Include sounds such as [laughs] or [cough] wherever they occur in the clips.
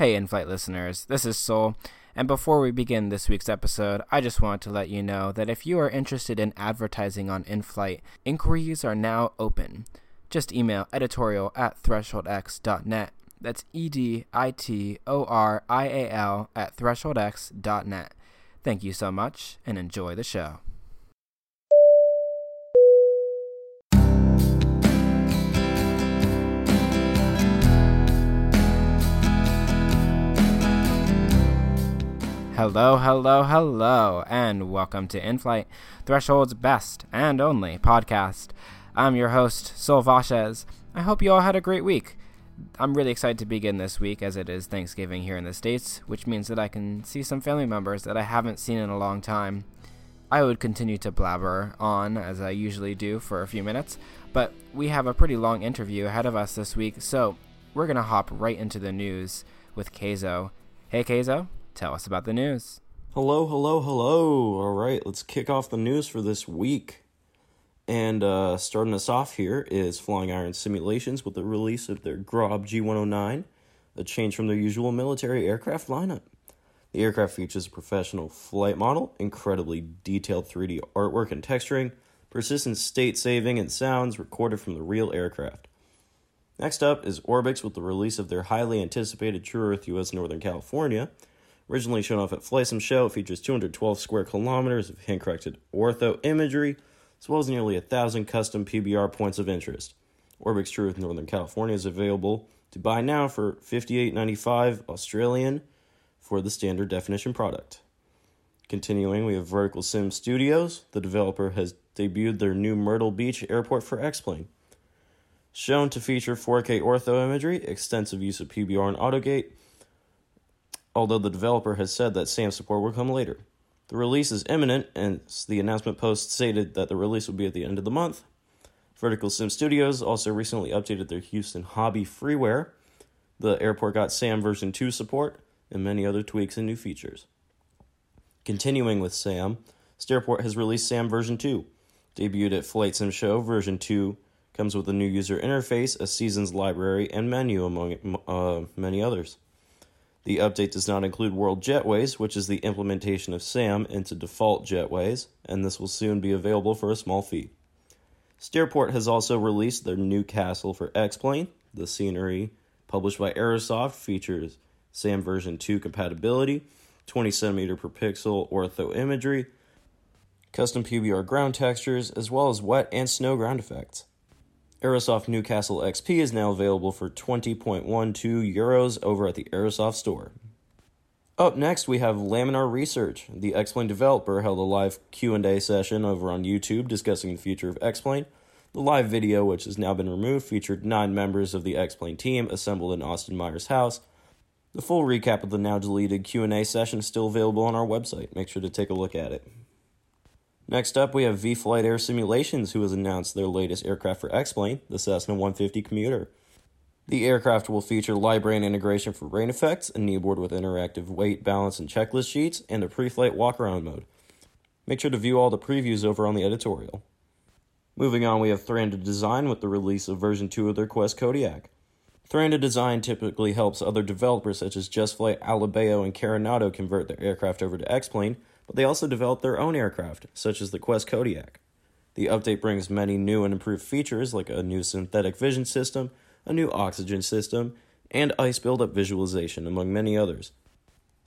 Hey, in flight listeners, this is Sol. And before we begin this week's episode, I just want to let you know that if you are interested in advertising on in flight, inquiries are now open. Just email editorial at thresholdx.net. That's E D I T O R I A L at thresholdx.net. Thank you so much and enjoy the show. Hello, hello, hello, and welcome to In Flight, Threshold's best and only podcast. I'm your host, Sol Vasquez. I hope you all had a great week. I'm really excited to begin this week as it is Thanksgiving here in the States, which means that I can see some family members that I haven't seen in a long time. I would continue to blabber on as I usually do for a few minutes, but we have a pretty long interview ahead of us this week, so we're going to hop right into the news with Keizo. Hey, Keizo. Tell us about the news. Hello, hello, hello. All right, let's kick off the news for this week. And uh, starting us off here is Flying Iron Simulations with the release of their Grob G109, a change from their usual military aircraft lineup. The aircraft features a professional flight model, incredibly detailed 3D artwork and texturing, persistent state saving, and sounds recorded from the real aircraft. Next up is Orbx with the release of their highly anticipated True Earth US Northern California, Originally shown off at Flight Sim Show, it features 212 square kilometers of hand-corrected ortho imagery, as well as nearly a thousand custom PBR points of interest. Orbx True Earth Northern California is available to buy now for 58.95 Australian for the standard definition product. Continuing, we have Vertical Sim Studios. The developer has debuted their new Myrtle Beach airport for X-Plane. Shown to feature 4K ortho imagery, extensive use of PBR and AutoGate, although the developer has said that SAM support will come later. The release is imminent, and the announcement post stated that the release will be at the end of the month. Vertical Sim Studios also recently updated their Houston Hobby freeware. The airport got SAM version 2 support and many other tweaks and new features. Continuing with SAM, Stairport has released SAM version 2. Debuted at Flight Sim Show, version 2 comes with a new user interface, a seasons library, and menu, among uh, many others. The update does not include World Jetways, which is the implementation of SAM into default jetways, and this will soon be available for a small fee. Stairport has also released their Newcastle for X-Plane. The scenery, published by Aerosoft, features SAM version 2 compatibility, 20 centimeter per pixel ortho imagery, custom PBR ground textures, as well as wet and snow ground effects. Aerosoft Newcastle XP is now available for 20.12 euros over at the Aerosoft store. Up next, we have Laminar Research. The X-Plane developer held a live Q&A session over on YouTube discussing the future of X-Plane. The live video, which has now been removed, featured nine members of the X-Plane team assembled in Austin Meyer's house. The full recap of the now deleted Q&A session is still available on our website. Make sure to take a look at it. Next up, we have VFlyteAir Simulations, who has announced their latest aircraft for X Plane, the Cessna 150 Commuter. The aircraft will feature librain integration for rain effects, a kneeboard with interactive weight, balance, and checklist sheets, and a pre flight walk around mode. Make sure to view all the previews over on the editorial. Moving on, we have Thranda Design with the release of version 2 of their Quest Kodiak. Thranda Design typically helps other developers such as Just Flight, Alabeo, and Carenado convert their aircraft over to X Plane but they also developed their own aircraft, such as the Quest Kodiak. The update brings many new and improved features like a new synthetic vision system, a new oxygen system, and ice buildup visualization, among many others.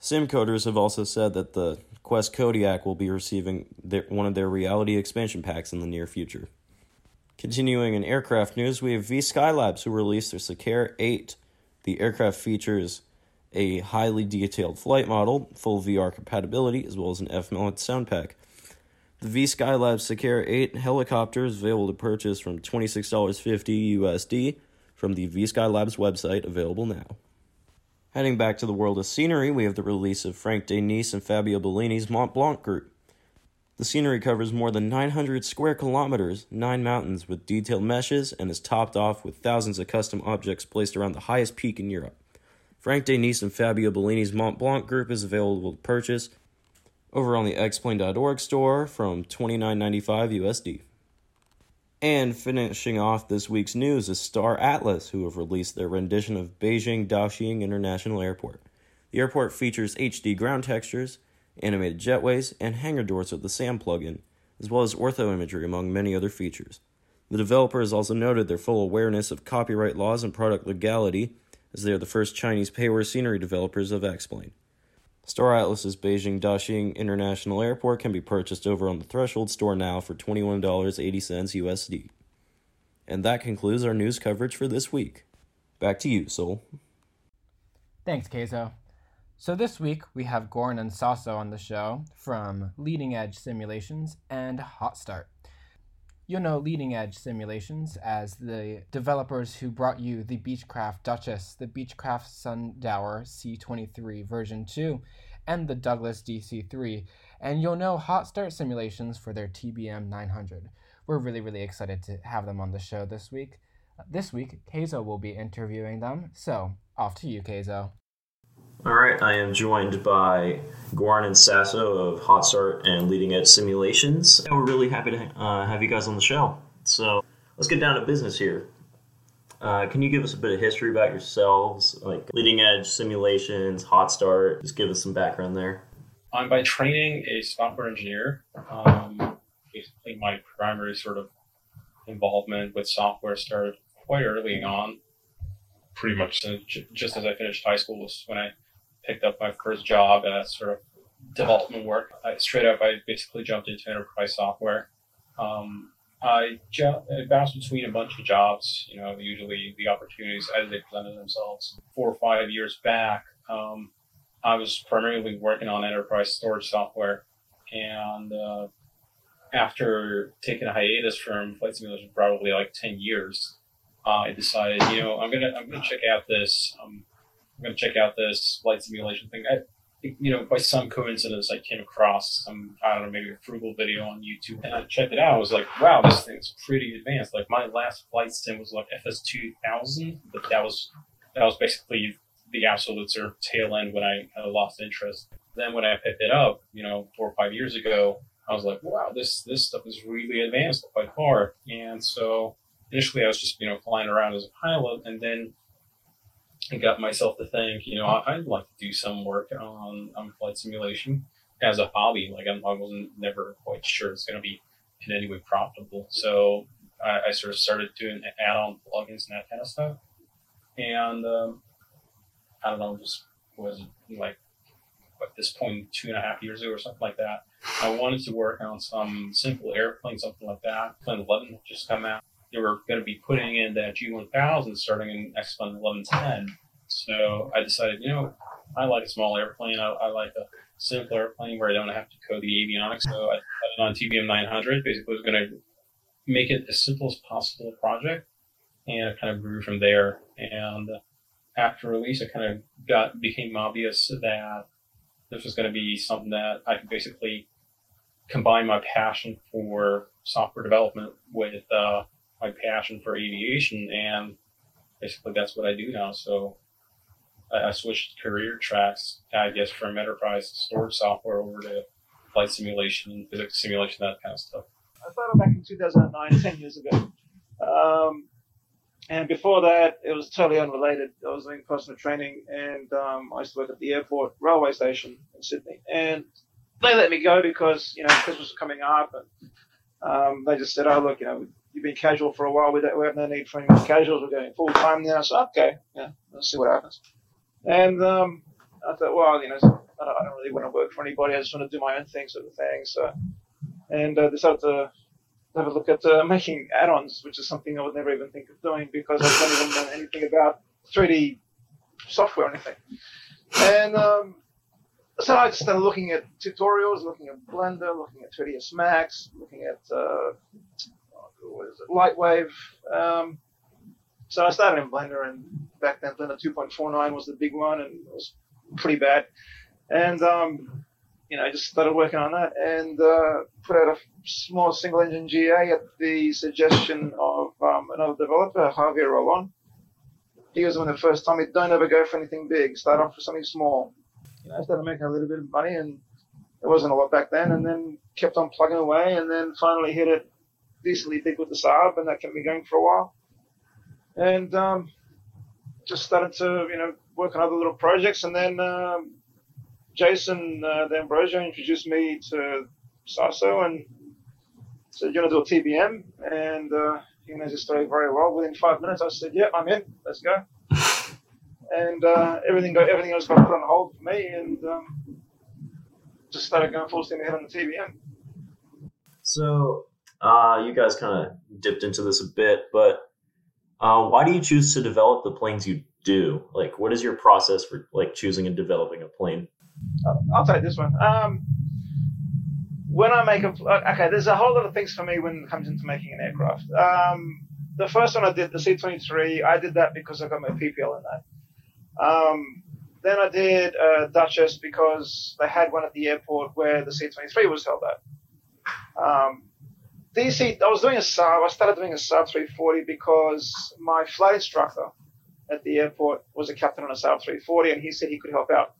Simcoders have also said that the Quest Kodiak will be receiving their, one of their reality expansion packs in the near future. Continuing in aircraft news, we have V Skylabs who released their Sakare 8. The aircraft features a highly detailed flight model, full VR compatibility, as well as an FMOD sound pack. The V Skylab Sakare 8 helicopter is available to purchase from $26.50 USD from the V Skylab's website, available now. Heading back to the world of scenery, we have the release of Frank Dainese and Fabio Bellini's Mont Blanc group. The scenery covers more than 900 square kilometers, nine mountains with detailed meshes, and is topped off with thousands of custom objects placed around the highest peak in Europe. Frank Dainese and Fabio Bellini's Mont Blanc group is available to purchase over on the xplane.org store from $29.95 USD. And finishing off this week's news is Star Atlas, who have released their rendition of Beijing Daxing International Airport. The airport features HD ground textures, animated jetways, and hangar doors with the SAM plugin, as well as ortho imagery, among many other features. The developer has also noted their full awareness of copyright laws and product legality, as they are the first Chinese payware scenery developers of X-Plane. Star Atlas's Beijing Daxing International Airport can be purchased over on the Threshold store now for $21.80 USD. And that concludes our news coverage for this week. Back to you, Sol. Thanks, Keizo. So this week we have Goran and Saso on the show from Leading Edge Simulations and Hot Start. You'll know Leading Edge Simulations as the developers who brought you the Beechcraft Duchess, the Beechcraft Sundowner C23 version 2, and the Douglas DC3, and you'll know Hot Start Simulations for their TBM 900. We're really, really excited to have them on the show this week. This week, Keizo will be interviewing them, so off to you, Keizo. All right, I am joined by Goran and Saso of Hot Start and Leading Edge Simulations. And we're really happy to uh, have you guys on the show. So let's get down to business here. Uh, can you give us a bit of history about yourselves, like Leading Edge Simulations, Hot Start? Just give us some background there. I'm by training a software engineer. Um, basically, my primary sort of involvement with software started quite early on. Pretty much just as I finished high school was when I picked up my first job as sort of development work. I, straight up, I basically jumped into enterprise software. Um, I, ju- I bounced between a bunch of jobs, you know, usually the opportunities as they presented themselves. Four or five years back, um, I was primarily working on enterprise storage software. And uh, after taking a hiatus from flight simulation, probably like 10 years, uh, I decided, you know, I'm gonna I'm gonna check out this um, I'm going to check out this flight simulation thing. I, you know, by some coincidence, I came across some, I don't know, maybe a frugal video on YouTube, and I checked it out. I was like, wow, this thing's pretty advanced. Like my last flight sim was like FS two thousand, but that was that was basically the absolute sort of tail end when I kind of lost interest. Then when I picked it up, you know, four or five years ago, I was like, wow, this this stuff is really advanced by far. And so initially, I was just you know flying around as a pilot, and then and got myself to think, you know, I, would like to do some work on, on flight simulation as a hobby. Like I'm, I wasn't never quite sure it's going to be in any way profitable. So I, I, sort of started doing add-on plugins and that kind of stuff. And um, I don't know, just was like at this point two and a half years ago or something like that. I wanted to work on some simple airplane, something like that. Plane 11 just come out they were going to be putting in that G1000 starting in X-Plane 1110. So I decided, you know, I like a small airplane. I, I, like a simple airplane where I don't have to code the avionics. So I put it on TBM 900. Basically, was going to make it as simple as possible project, and it kind of grew from there. And after release, it kind of got became obvious that this was going to be something that I could basically combine my passion for software development with uh, my passion for aviation, and basically that's what I do now. So I, I switched career tracks, I guess, from enterprise storage software over to flight simulation, physics simulation, that kind of stuff. I started back in 2009, 10 years ago. Um, and before that, it was totally unrelated. I was doing personal training, and um, I used to work at the airport railway station in Sydney. And they let me go because you know Christmas was coming up, and um, they just said, "Oh, look, you know, you've been casual for a while. We, we have no need for any more casuals. We're going full time now. So, okay, yeah, let's see what happens. And um, I thought, well, you know, I don't, I don't, really want to work for anybody. I just want to do my own thing, sort of thing. So, and uh, decided to have a look at uh, making add-ons, which is something I would never even think of doing because I don't even know anything about 3D software or anything. And um, so I started looking at tutorials, looking at Blender, looking at 3ds Max, looking at uh, Lightwave. Um, so I started in Blender, and back then Blender 2.49 was the big one, and it was pretty bad. And um, you know, I just started working on that and uh, put out a small single engine GA at the suggestion of um, another developer, Javier Rollon. He was one of the first told me, don't ever go for anything big. Start off with something small. You know, I started making a little bit of money, and it wasn't a lot back then. And then kept on plugging away, and then finally hit it decently big with the Saab, and that kept me going for a while. And um, just started to, you know, work on other little projects. And then um, Jason uh, D'Ambrosio introduced me to Saso and said, you want to do a TBM? And uh, he knows his story very well. Within five minutes, I said, yeah, I'm in. Let's go. and uh, everything got, everything else got put on hold for me, and um, just started going full steam ahead on the TBM. So, uh, you guys kind of dipped into this a bit, but uh, why do you choose to develop the planes you do? Like, what is your process for like choosing and developing a plane? I'll take this one. Um, when I make a okay, there's a whole lot of things for me when it comes into making an aircraft. Um, the first one I did, the C23, I did that because I got my PPL in that. Um, then I did uh, Duchess because they had one at the airport where the C23 was held at. Um, DC, I was doing a Saab. I started doing a Saab 340 because my flight instructor at the airport was a captain on a Saab 340, and he said he could help out.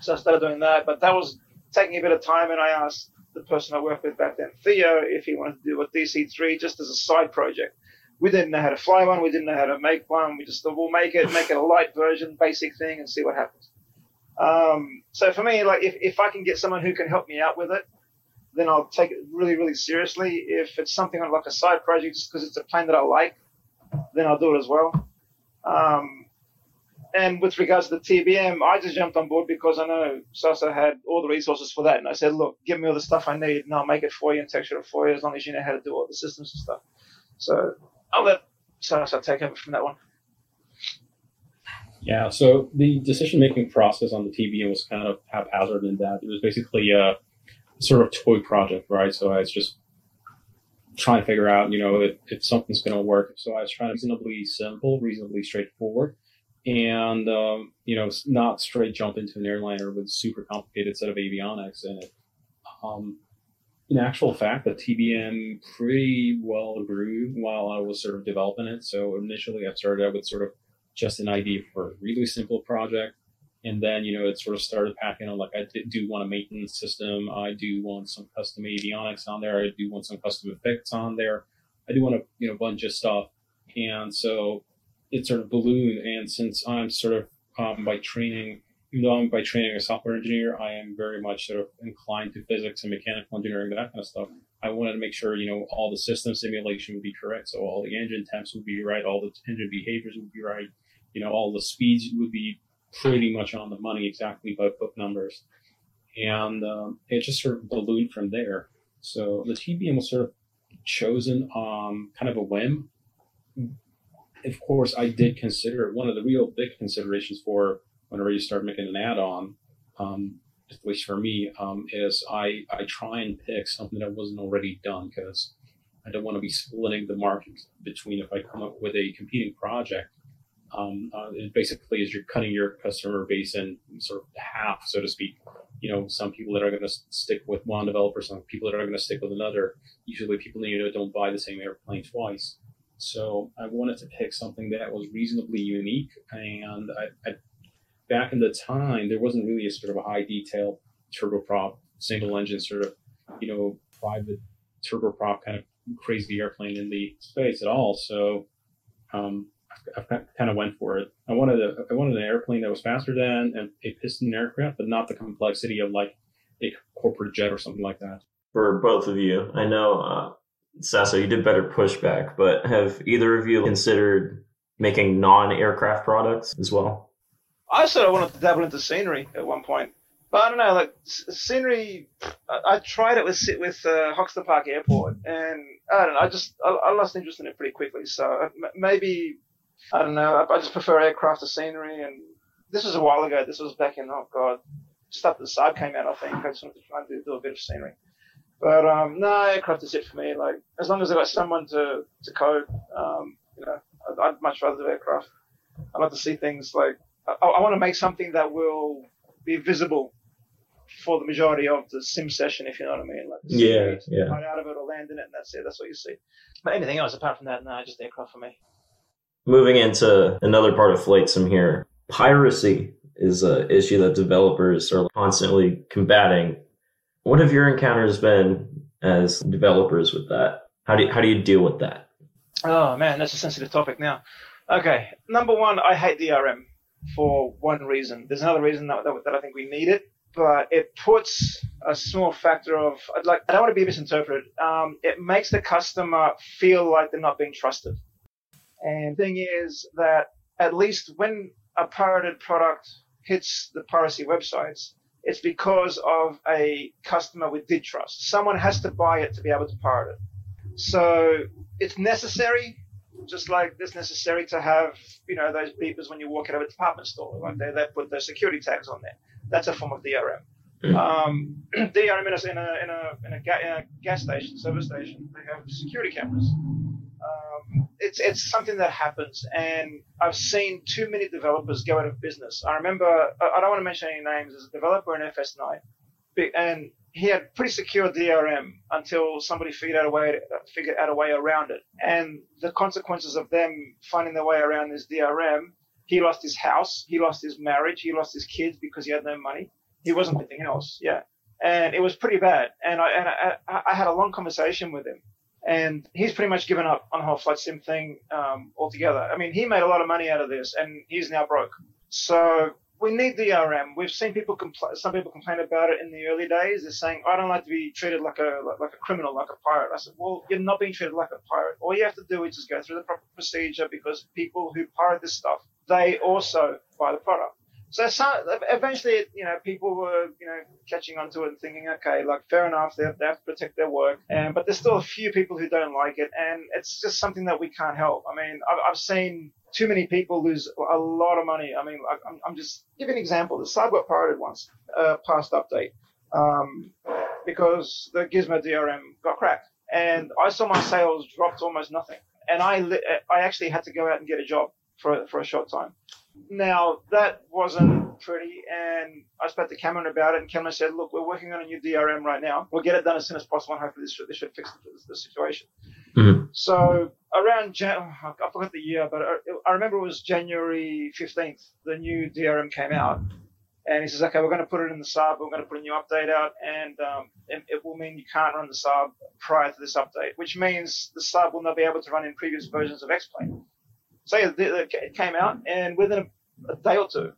So I started doing that, but that was taking a bit of time, and I asked the person I worked with back then, Theo, if he wanted to do a DC3 just as a side project. We didn't know how to fly one, we didn't know how to make one. We just thought we'll make it, make it a light version, basic thing, and see what happens. Um, so for me, like if, if I can get someone who can help me out with it, then I'll take it really, really seriously. If it's something like a side project, just because it's a plane that I like, then I'll do it as well. Um, and with regards to the TBM, I just jumped on board because I know Saso had all the resources for that. And I said, look, give me all the stuff I need and I'll make it for you and texture it for you as long as you know how to do all the systems and stuff. So I'll let Saso take over from that one. Yeah, so the decision making process on the TBM was kind of haphazard in that it was basically a sort of toy project, right? So I was just trying to figure out, you know, if, if something's going to work. So I was trying to reasonably simple, reasonably straightforward and um, you know not straight jump into an airliner with super complicated set of avionics in it. Um, in actual fact, the TBM pretty well grew while I was sort of developing it. So initially, I started out with sort of just an idea for a really simple project, and then you know it sort of started packing on like I do want a maintenance system, I do want some custom avionics on there, I do want some custom effects on there, I do want a you know bunch of stuff, and so it sort of ballooned. And since I'm sort of um, by training, even though I'm by training a software engineer, I am very much sort of inclined to physics and mechanical engineering, that kind of stuff. I wanted to make sure, you know, all the system simulation would be correct. So all the engine temps would be right, all the engine behaviors would be right, you know, all the speeds would be pretty much on the money exactly by book numbers. And um, it just sort of ballooned from there. So the TBM was sort of chosen um, kind of a whim of course, I did consider one of the real big considerations for whenever you start making an add-on, um, at least for me, um, is I, I try and pick something that wasn't already done because I don't want to be splitting the market between if I come up with a competing project. Um, uh, it basically is you're cutting your customer base in sort of half, so to speak. You know, some people that are going to stick with one developer, some people that are going to stick with another. Usually, people you know don't buy the same airplane twice. So I wanted to pick something that was reasonably unique. And I, I, back in the time, there wasn't really a sort of a high detail turboprop, single engine sort of, you know, private turboprop kind of crazy airplane in the space at all. So um, I, I kind of went for it. I wanted a, I wanted an airplane that was faster than a piston aircraft, but not the complexity of like a corporate jet or something like that. For both of you, I know uh, Saso, you did better pushback, but have either of you considered making non-aircraft products as well? I sort of wanted to dabble into scenery at one point, but I don't know. Like scenery, I, I tried it with with uh, Hoxton Park Airport, and I don't know. I just I, I lost interest in it pretty quickly. So uh, maybe I don't know. I, I just prefer aircraft to scenery. And this was a while ago. This was back in oh god, stuff the Saab came out. I think I just wanted to try and do, do a bit of scenery. But um, no, aircraft is it for me. Like as long as I got someone to to code, um, you know, I'd, I'd, much rather do aircraft. I like to see things like I, I want to make something that will be visible for the majority of the sim session, if you know what I mean. Like yeah, yeah. Right out of it or land in it, and that's it. That's what you see. But anything else apart from that, no, just aircraft for me. Moving into another part of flight sim here, piracy is an issue that developers are constantly combating what have your encounters been as developers with that? How do you, how do you deal with that? Oh man, that's a sensitive topic now. Okay, number one, I hate DRM for one reason. There's another reason that, that, that I think we need it, but it puts a small factor of like I don't want to be misinterpreted. Um, it makes the customer feel like they're not being trusted. And the thing is that at least when a pirated product hits the piracy websites, it's because of a customer we did trust. Someone has to buy it to be able to pirate it. So it's necessary, just like it's necessary to have, you know, those beepers when you walk out of a department store. Like they, they put their security tags on there. That's a form of DRM. Um, [clears throat] DRM in a, in a, in a, in a, ga- in a gas station, service station, they have security cameras. Um, it's it's something that happens, and I've seen too many developers go out of business. I remember I don't want to mention any names. There's a developer in FS9, and he had pretty secure DRM until somebody figured out a way figured out a way around it, and the consequences of them finding their way around this DRM. He lost his house, he lost his marriage, he lost his kids because he had no money. He wasn't anything else, yeah, and it was pretty bad. And I and I, I had a long conversation with him and he's pretty much given up on the whole flight sim thing um, altogether. I mean, he made a lot of money out of this, and he's now broke. So we need DRM. We've seen people some people complain about it in the early days. They're saying, "I don't like to be treated like a like, like a criminal, like a pirate." I said, "Well, you're not being treated like a pirate. All you have to do is just go through the proper procedure because people who pirate this stuff, they also buy the product." So eventually, you know, people were, you know, catching onto it and thinking, okay, like fair enough, they have, they have to protect their work, and but there's still a few people who don't like it, and it's just something that we can't help. I mean, I've, I've seen too many people lose a lot of money. I mean, I'm, I'm just give an example. The site got pirated once, uh, past update, um, because the Gizmo DRM got cracked, and I saw my sales drop to almost nothing, and I I actually had to go out and get a job for for a short time. Now that wasn't pretty, and I spoke to Cameron about it, and Cameron said, "Look, we're working on a new DRM right now. We'll get it done as soon as possible, and hopefully this should, this should fix the, the situation." Mm-hmm. So around Jan- I forgot the year, but I remember it was January 15th. The new DRM came out, and he says, "Okay, we're going to put it in the Saab. We're going to put a new update out, and um, it, it, will mean you can't run the Saab prior to this update, which means the Saab will not be able to run in previous versions of X-Plane." So it came out, and within a, a day or two,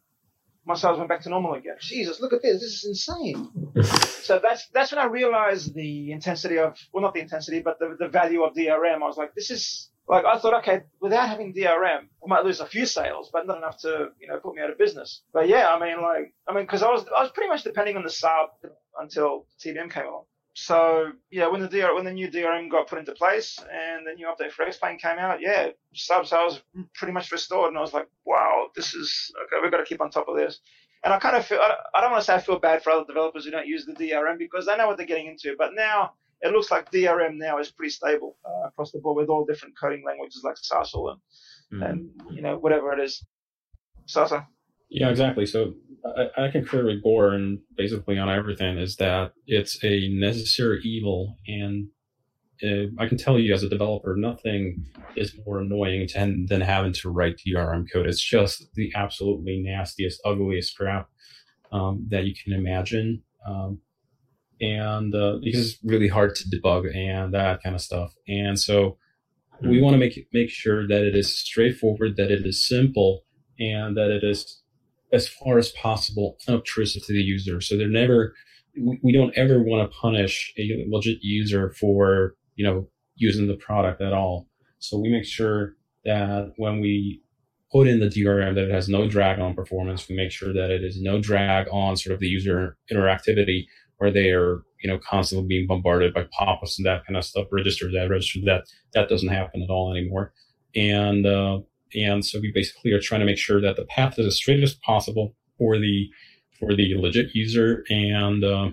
my sales went back to normal again. Jesus, look at this! This is insane. [laughs] so that's that's when I realized the intensity of well, not the intensity, but the the value of DRM. I was like, this is like I thought, okay, without having DRM, I might lose a few sales, but not enough to you know put me out of business. But yeah, I mean, like I mean, because I was I was pretty much depending on the Saab until TBM came along. So yeah, when the DR, when the new DRM got put into place and the new update for X-Plane came out, yeah, Saab sales pretty much restored, and I was like, wow, this is okay. We've got to keep on top of this. And I kind of feel I don't want to say I feel bad for other developers who don't use the DRM because they know what they're getting into. But now it looks like DRM now is pretty stable uh, across the board with all different coding languages like Sassel and mm. and you know whatever it is. Sasa. Yeah, exactly. So I, I concur with Goran basically on everything is that it's a necessary evil. And uh, I can tell you as a developer, nothing is more annoying than, than having to write DRM code. It's just the absolutely nastiest, ugliest crap um, that you can imagine. Um, and uh, because it's really hard to debug and that kind of stuff. And so we want to make make sure that it is straightforward, that it is simple, and that it is as far as possible unobtrusive to the user. So they're never, we don't ever want to punish a legit user for, you know, using the product at all. So we make sure that when we put in the DRM that it has no drag on performance, we make sure that it is no drag on sort of the user interactivity where they are, you know, constantly being bombarded by pop-ups and that kind of stuff, register that, register that. That doesn't happen at all anymore. And, uh, and so we basically are trying to make sure that the path is as straight as possible for the for the legit user and uh,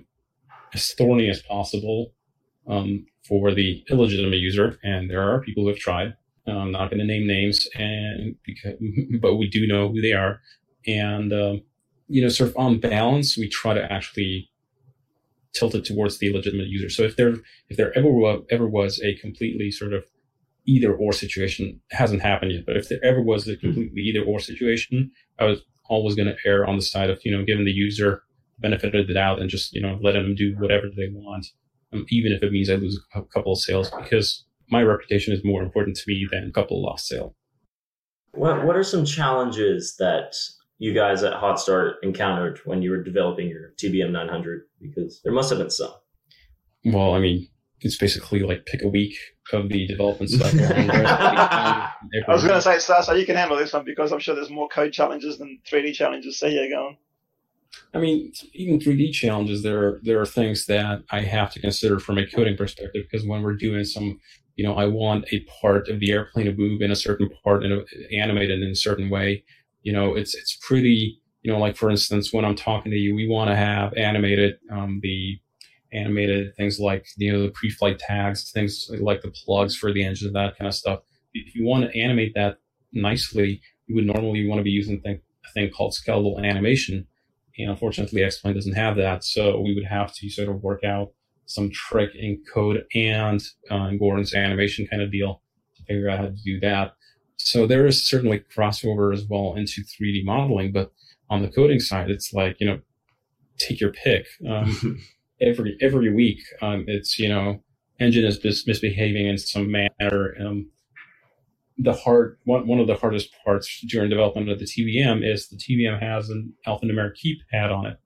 as thorny as possible um, for the illegitimate user. And there are people who have tried. I'm not going to name names, and because, [laughs] but we do know who they are. And uh, you know, sort of on balance, we try to actually tilt it towards the legitimate user. So if there if there ever ever was a completely sort of either or situation hasn't happened yet. But if there ever was a hmm. completely either or situation, I was always going to err on the side of, you know, giving the user benefit of the doubt and just, you know, letting them do whatever they want. Um, even if it means I lose a couple of sales because my reputation is more important to me than a couple lost sale. What What are some challenges that you guys at Hot Start encountered when you were developing your TBM 900? Because there must have been some. Well, I mean, it's basically like pick a week of the development [laughs] cycle. I was going to say, Sasa, you can handle this one because I'm sure there's more code challenges than 3D challenges. So yeah, go on. I mean, even 3D challenges, there are, there are things that I have to consider from a coding perspective because when we're doing some, you know, I want a part of the airplane to move in a certain part and animated in a certain way. You know, it's it's pretty, you know, like for instance, when I'm talking to you, we want to have animated um, the animated things like you know the pre-flight tags, things like the plugs for the engine, that kind of stuff. If you want to animate that nicely, you would normally want to be using thing, a thing called skeletal animation and unfortunately, X-Plane doesn't have that. So we would have to sort of work out some trick in code and uh, Goran's animation kind of deal to figure out how to do that. So there is certainly crossover as well into 3D modeling, but on the coding side, it's like, you know, take your pick. Um, [laughs] every, every week, um, it's, you know, engine is mis- misbehaving in some manner. Um, the hard one, one of the hardest parts during development of the TBM is the TBM has an alphanumeric keypad on it,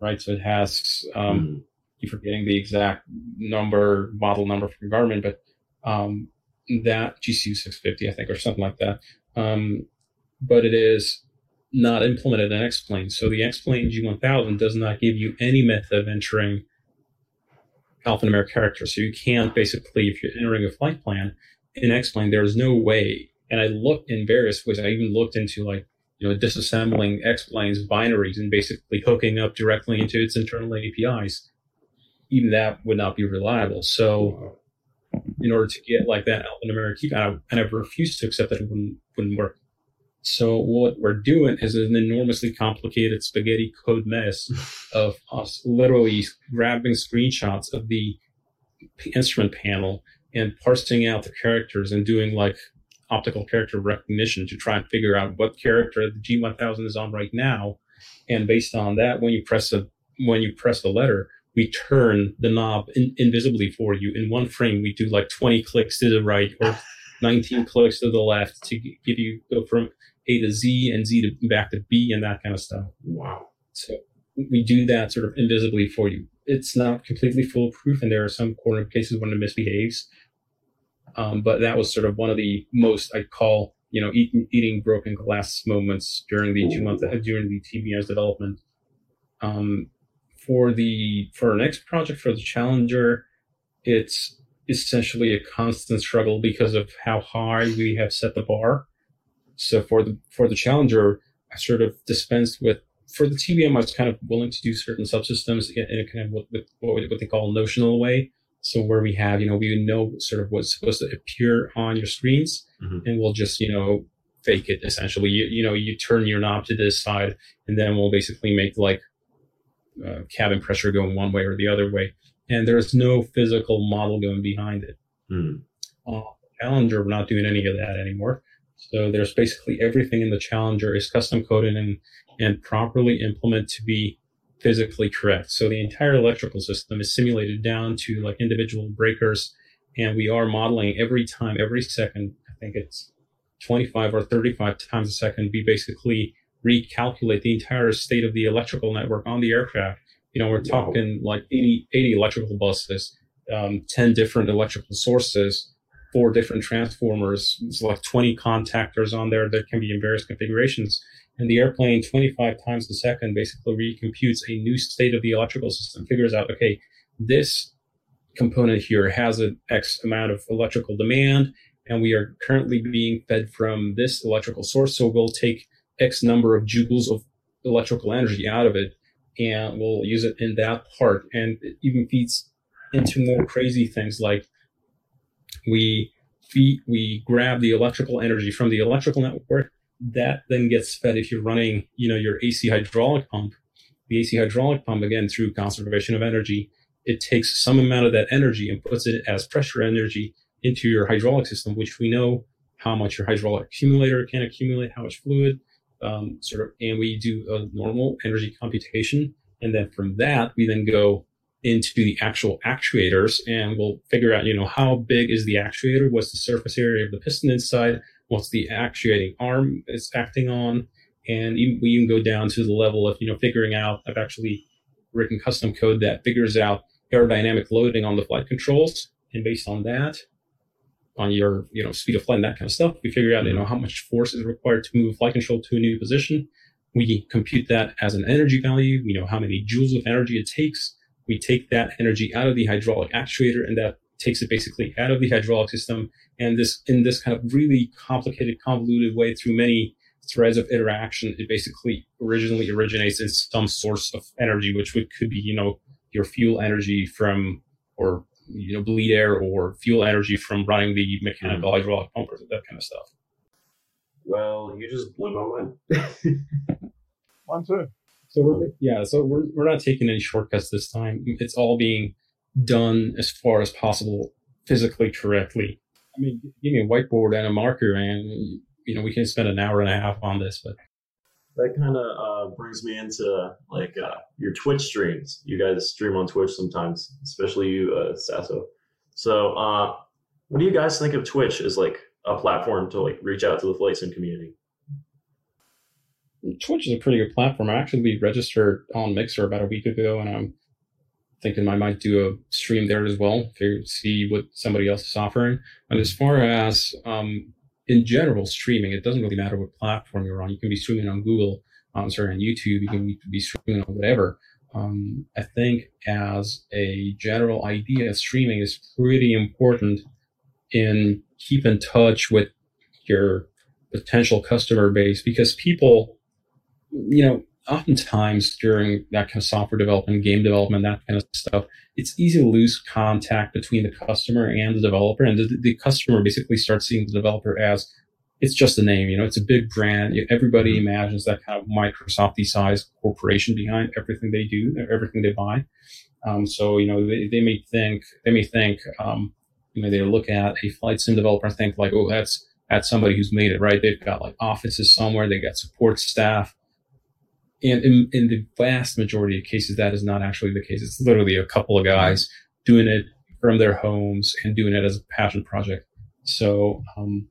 right? So it has um, mm. you're forgetting the exact number model number from Garmin, but um, that GCU 650, I think, or something like that. Um, but it is not implemented in X-Plane. So the X-Plane G1000 does not give you any method of entering alphanumeric characters. So you can't basically, if you're entering a flight plan, in X-Plane, there was no way. And I looked in various ways. I even looked into like, you know, disassembling X-Plane's binaries and basically hooking up directly into its internal APIs. Even that would not be reliable. So in order to get like that alphanumeric key, I, I never refused to accept that it wouldn't, wouldn't work. So what we're doing is an enormously complicated spaghetti code mess [laughs] of us literally grabbing screenshots of the instrument panel and parsing out the characters and doing like optical character recognition to try and figure out what character the G1000 is on right now. And based on that, when you press a when you press the letter, we turn the knob in, invisibly for you. In one frame, we do like 20 clicks to the right or 19 clicks to the left to give you go from A to Z and Z to back to B and that kind of stuff. Wow. So we do that sort of invisibly for you. It's not completely foolproof, and there are some corner cases when it misbehaves. Um, but that was sort of one of the most I call you know eating, eating broken glass moments during the two month during the TBM's development. Um, for the for our next project for the Challenger, it's essentially a constant struggle because of how high we have set the bar. So for the for the Challenger, I sort of dispensed with for the TBM. I was kind of willing to do certain subsystems in a kind of what, what, what they call notional way. So where we have, you know, we know sort of what's supposed to appear on your screens mm-hmm. and we'll just, you know, fake it essentially. You, you know, you turn your knob to this side and then we'll basically make like uh, cabin pressure going one way or the other way. And there's no physical model going behind it. Mm. Uh, Challenger, we're not doing any of that anymore. So there's basically everything in the Challenger is custom coded and, and properly implemented to be physically correct. So the entire electrical system is simulated down to like individual breakers. And we are modeling every time, every second. I think it's 25 or 35 times a second. We basically recalculate the entire state of the electrical network on the aircraft. You know, we're talking like 80, 80 electrical buses, um, 10 different electrical sources, four different transformers. It's like 20 contactors on there that can be in various configurations and the airplane 25 times a second basically recomputes a new state of the electrical system, figures out, okay, this component here has an X amount of electrical demand, and we are currently being fed from this electrical source. So we'll take X number of joules of electrical energy out of it, and we'll use it in that part. And it even feeds into more crazy things like we feed, we grab the electrical energy from the electrical network that then gets fed if you're running, you know, your AC hydraulic pump. The AC hydraulic pump, again, through conservation of energy, it takes some amount of that energy and puts it as pressure energy into your hydraulic system, which we know how much your hydraulic accumulator can accumulate, how much fluid, um, sort of, and we do a normal energy computation. And then from that, we then go into the actual actuators and we'll figure out, you know, how big is the actuator? What's the surface area of the piston inside? What's the actuating arm it's acting on? And we even go down to the level of, you know, figuring out, I've actually written custom code that figures out aerodynamic loading on the flight controls. And based on that, on your, you know, speed of flight and that kind of stuff, we figure out, you know, mm-hmm. how much force is required to move flight control to a new position. We compute that as an energy value. We know how many joules of energy it takes. We take that energy out of the hydraulic actuator and that takes it basically out of the hydraulic system. And this, in this kind of really complicated, convoluted way through many threads of interaction, it basically originally originates in some source of energy, which would, could be, you know, your fuel energy from, or, you know, bleed air or fuel energy from running the mechanical hmm. hydraulic pump or that kind of stuff. Well, you just blew my mind. [laughs] One, two. So we're, hmm. yeah, so we're, we're not taking any shortcuts this time. It's all being done as far as possible physically correctly. I mean, give me a whiteboard and a marker and, you know, we can spend an hour and a half on this, but that kind of uh, brings me into like uh, your Twitch streams. You guys stream on Twitch sometimes, especially you, uh, Saso. So, uh, what do you guys think of Twitch as like a platform to like reach out to the sim community? Twitch is a pretty good platform. I actually registered on Mixer about a week ago, and I'm thinking I might do a stream there as well to see what somebody else is offering. But as far as um, in general streaming, it doesn't really matter what platform you're on. You can be streaming on Google, um, sorry, on YouTube. You can be streaming on whatever. Um, I think as a general idea, streaming is pretty important in keep in touch with your potential customer base because people, you know, oftentimes during that kind of software development, game development, that kind of stuff, it's easy to lose contact between the customer and the developer. And the, the customer basically starts seeing the developer as it's just a name, you know, it's a big brand. Everybody imagines that kind of Microsoft size corporation behind everything they do, everything they buy. Um, so, you know, they, they may think, they may think, um, you know, they look at a flight sim developer and think like, oh, that's, that's somebody who's made it, right? They've got like offices somewhere, they got support staff, and in, in the vast majority of cases, that is not actually the case. It's literally a couple of guys doing it from their homes and doing it as a passion project. So, um,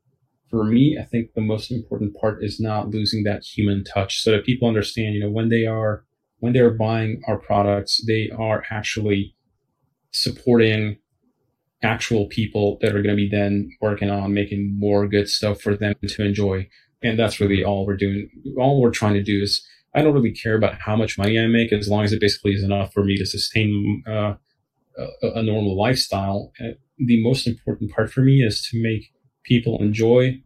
for me, I think the most important part is not losing that human touch so that people understand, you know, when they are, when they're buying our products, they are actually supporting actual people that are going to be then working on making more good stuff for them to enjoy. And that's really all we're doing. All we're trying to do is I don't really care about how much money I make as long as it basically is enough for me to sustain uh, a, a, normal lifestyle. Uh, the most important part for me is to make people enjoy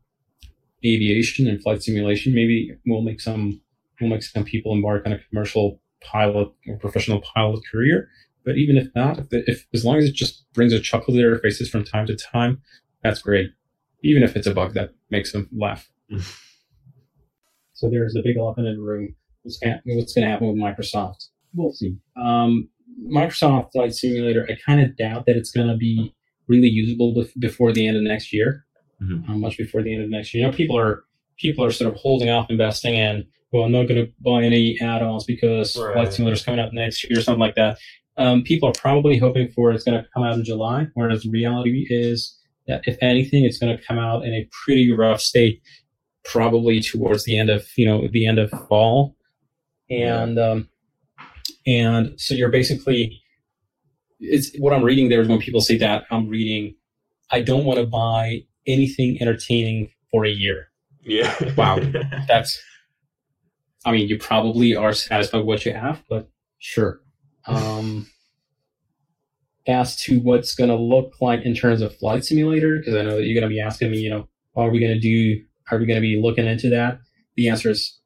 aviation and flight simulation. Maybe we'll make some we'll make some people embark on a commercial pilot or professional pilot career. But even if not, if, if as long as it just brings a chuckle to their faces from time to time, that's great. Even if it's a bug that makes them laugh. [laughs] so there's a big elephant in the room what's, what's going to happen with Microsoft. We'll see. Um, Microsoft Flight Simulator, I kind of doubt that it's going to be really usable before the end of next year, mm-hmm. um, much before the end of next year. You know, people are people are sort of holding off investing in. Well, I'm not going to buy any add-ons because right. Flight Simulator is coming out next year or something like that. Um, people are probably hoping for it's going to come out in July, whereas reality is that if anything, it's going to come out in a pretty rough state, probably towards the end of you know the end of fall and um, and so you're basically it's what I'm reading there is when people say that I'm reading. I don't want to buy anything entertaining for a year. Yeah. [laughs] wow. [laughs] That's. I mean, you probably are satisfied with what you have, but sure. Um, as to what's going to look like in terms of flight simulator, because I know that you're going to be asking me, you know, are we going to do? Are we going to be looking into that? The answer is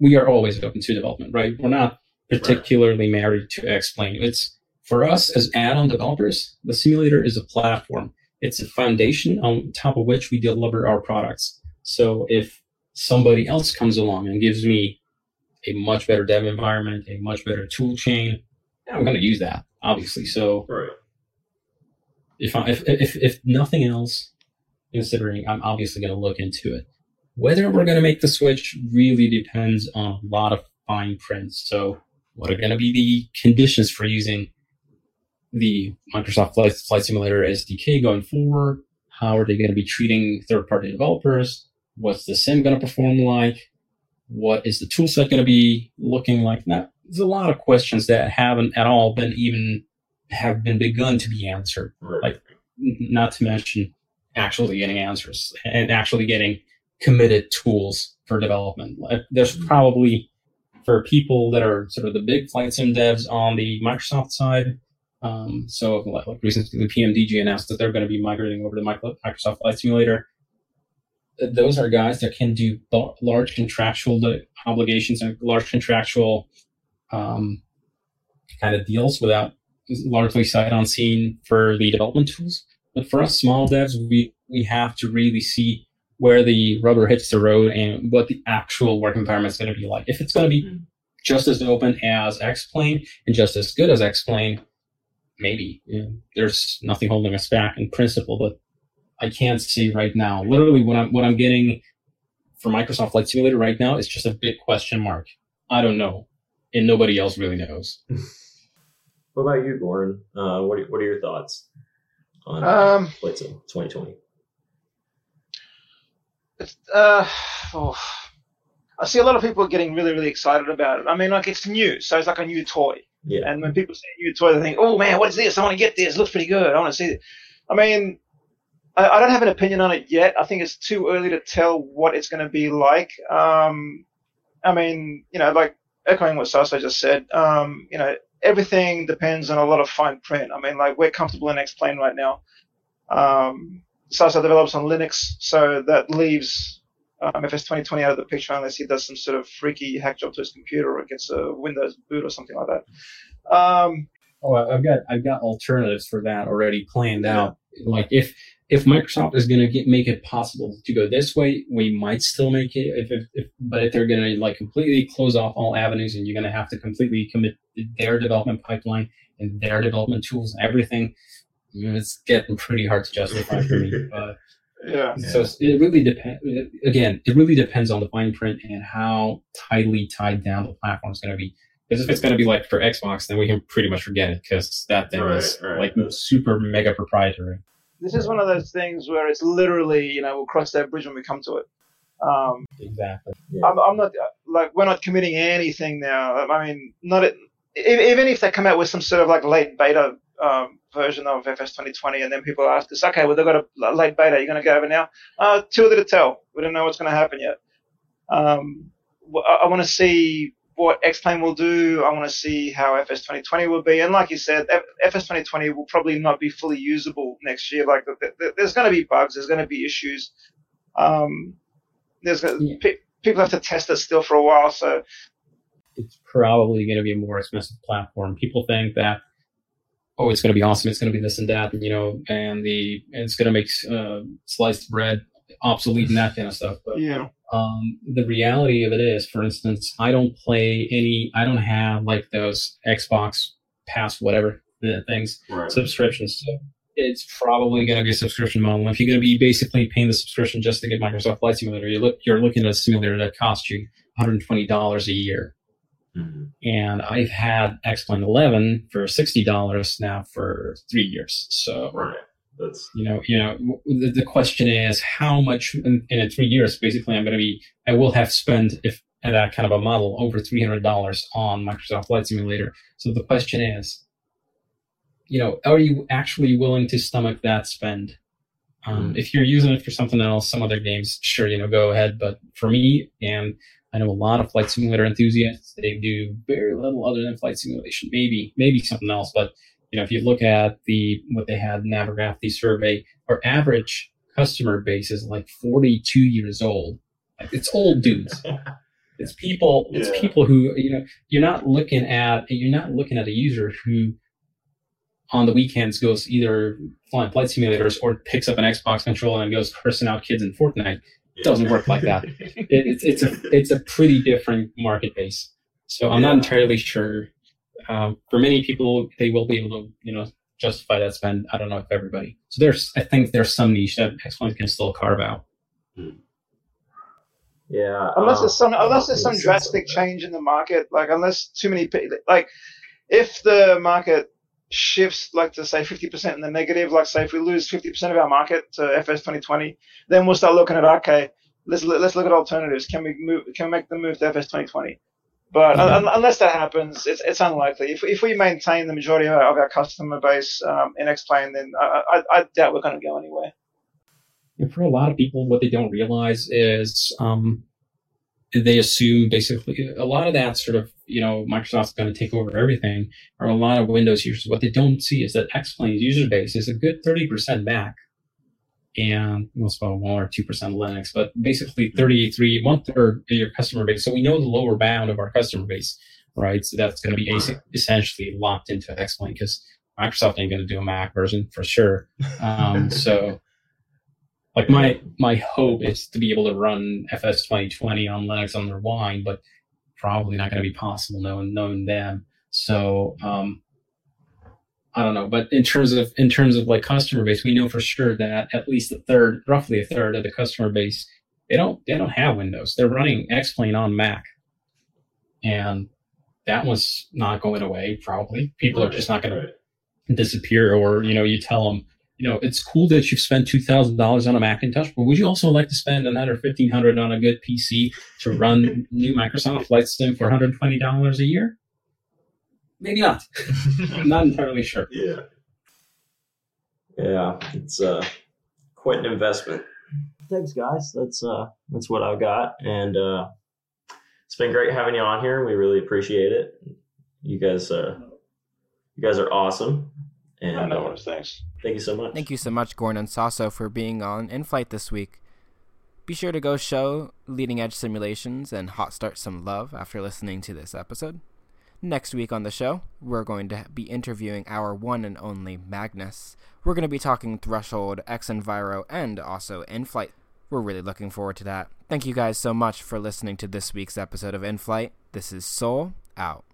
we are always open to development, right? We're not particularly married to X-Plane. It's for us as add-on developers, the simulator is a platform. It's a foundation on top of which we deliver our products. So if somebody else comes along and gives me a much better dev environment, a much better tool chain, I'm going to use that, obviously. So right. if, I, if, if, if nothing else, considering I'm obviously going to look into it. Whether we're going to make the switch really depends on a lot of fine print. So, what are going to be the conditions for using the Microsoft Flight, Flight Simulator SDK going forward? How are they going to be treating third party developers? What's the sim going to perform like? What is the toolset going to be looking like? Now, there's a lot of questions that haven't at all been even have been begun to be answered. Like, not to mention actually getting answers and actually getting committed tools for development. There's probably for people that are sort of the big flight sim devs on the Microsoft side. Um, so like, like recently the PMDG announced that they're going to be migrating over to Microsoft Flight Simulator. Those are guys that can do large contractual obligations and large contractual um, kind of deals without largely sight on scene for the development tools. But for us small devs, we, we have to really see where the rubber hits the road and what the actual work environment is going to be like. If it's going to be mm-hmm. just as open as X-Plane and just as good as X-Plane, maybe. Yeah. There's nothing holding us back in principle, but I can't see right now. Literally, what I'm what I'm getting for Microsoft Flight Simulator right now is just a big question mark. I don't know, and nobody else really knows. [laughs] what about you, Gordon? Uh, what are, what are your thoughts on um, Flight Sim 2020? Uh, oh, I see a lot of people getting really, really excited about it. I mean, like it's new, so it's like a new toy. Yeah. And when people say new toy, they think, "Oh man, what is this? I want to get this. It looks pretty good. I want to see it." I mean, I, I, don't have an opinion on it yet. I think it's too early to tell what it's going to be like. Um, I mean, you know, like echoing what Saso just said, um, you know, everything depends on a lot of fine print. I mean, like we're comfortable in X-Plane right now. Um, Saso develops on Linux, so that leaves um, FS 2020 out of the picture unless he does some sort of freaky hack job to his computer or gets a Windows boot or something like that. Um, oh, I've got I've got alternatives for that already planned yeah. out. Like if if Microsoft is going to make it possible to go this way, we might still make it. If, if, if but if they're going to like completely close off all avenues, and you're going to have to completely commit their development pipeline and their development tools and everything, it's getting pretty hard to justify for me. [laughs] But yeah. So it really depends. Again, it really depends on the fine print and how tightly tied down the platform is going to be. Because if it's going to be like for Xbox, then we can pretty much forget it because that thing right, is right. like super mega proprietary. This is one of those things where it's literally, you know, we'll cross that bridge when we come to it. Um, exactly. Yeah. I'm, I'm, not like we're not committing anything now. I mean, not it, even if they come out with some sort of like late beta um, version of FS 2020, and then people ask us, okay, well, they've got a late beta. You're going to go over now? Uh, too early to tell. We don't know what's going to happen yet. Um, I, I want to see what X-Plane will do. I want to see how FS 2020 will be. And like you said, F- FS 2020 will probably not be fully usable next year. Like the, the, there's going to be bugs. There's going to be issues. Um, there's yeah. pe- people have to test it still for a while. So it's probably going to be a more expensive platform. People think that oh, it's going to be awesome. It's going to be this and that, you know, and the and it's going to make uh, sliced bread obsolete and that kind of stuff. But yeah. Um, the reality of it is, for instance, I don't play any. I don't have like those Xbox Pass whatever things right. subscriptions. So it's probably going to be a subscription model. If you're going to be basically paying the subscription just to get Microsoft Flight Simulator, you look you're looking at a simulator that costs you 120 dollars a year. Mm-hmm. And I've had X-Plane 11 for $60 now for three years. So, right. That's you know, you know, the, the question is how much in, in three years. Basically, I'm going to be, I will have spent if at that kind of a model over three hundred dollars on Microsoft Flight Simulator. So the question is, you know, are you actually willing to stomach that spend? Um, mm-hmm. If you're using it for something else, some other games, sure, you know, go ahead. But for me, and I know a lot of flight simulator enthusiasts. They do very little other than flight simulation. Maybe, maybe something else. But you know, if you look at the what they had in Navigraph, the survey, our average customer base is like 42 years old. Like it's old dudes. [laughs] it's people. It's yeah. people who you know. You're not looking at. You're not looking at a user who on the weekends goes either flying flight simulators or picks up an Xbox controller and goes cursing out kids in Fortnite. It doesn't work like that. [laughs] It, it's it's a it's a pretty different market base. So I'm yeah. not entirely sure. Um, for many people, they will be able to you know justify that spend. I don't know if everybody. So there's I think there's some niche that X-Plane can still carve out. Hmm. Yeah. Unless there's some unless there's some drastic change in the market, like unless too many people like if the market shifts, like to say 50% in the negative, like say if we lose 50% of our market to FS 2020, then we'll start looking at okay, let's let's look at alternatives. Can we move? Can we make the move to FS 2020? But mm-hmm. unless that happens, it's, it's unlikely. If, if we maintain the majority of our, of our customer base um, in X-Plane, then I, I, I doubt we're going to go anywhere. For a lot of people, what they don't realize is um, they assume basically a lot of that sort of, you know, Microsoft's going to take over everything, or a lot of Windows users. What they don't see is that X-Plane's user base is a good 30% Mac and most about one or 2% Linux, but basically 33, one third of your customer base. So we know the lower bound of our customer base, right? So that's going to be essentially locked into X-Plane because Microsoft ain't going to do a Mac version for sure. Um, so like my my hope is to be able to run FS 2020 on Linux on their wine, but probably not going to be possible knowing knowing them. So um, I don't know, but in terms of in terms of like customer base, we know for sure that at least a third, roughly a third of the customer base, they don't they don't have Windows. They're running X-Plane on Mac, and that one's not going away. Probably people are just not going to disappear, or you know, you tell them you know, it's cool that you've spent two thousand dollars on a Macintosh, but would you also like to spend another fifteen hundred on a good PC to run new Microsoft Flight Sim for one hundred twenty dollars a year? Maybe not. I'm not entirely sure. [laughs] Yeah. Yeah, it's uh, quite an investment. Thanks, guys. That's uh, that's what I've got, and uh, it's been great having you on here. We really appreciate it. You guys, uh, you guys are awesome. And I know, uh, thanks. Thank you so much. Thank you so much, Gordon Saso, for being on In Flight this week. Be sure to go show leading edge simulations and hot start some love after listening to this episode. Next week on the show, we're going to be interviewing our one and only Magnus. We're going to be talking Threshold, xEnviro, and also In Flight. We're really looking forward to that. Thank you guys so much for listening to this week's episode of In Flight. This is Sol out.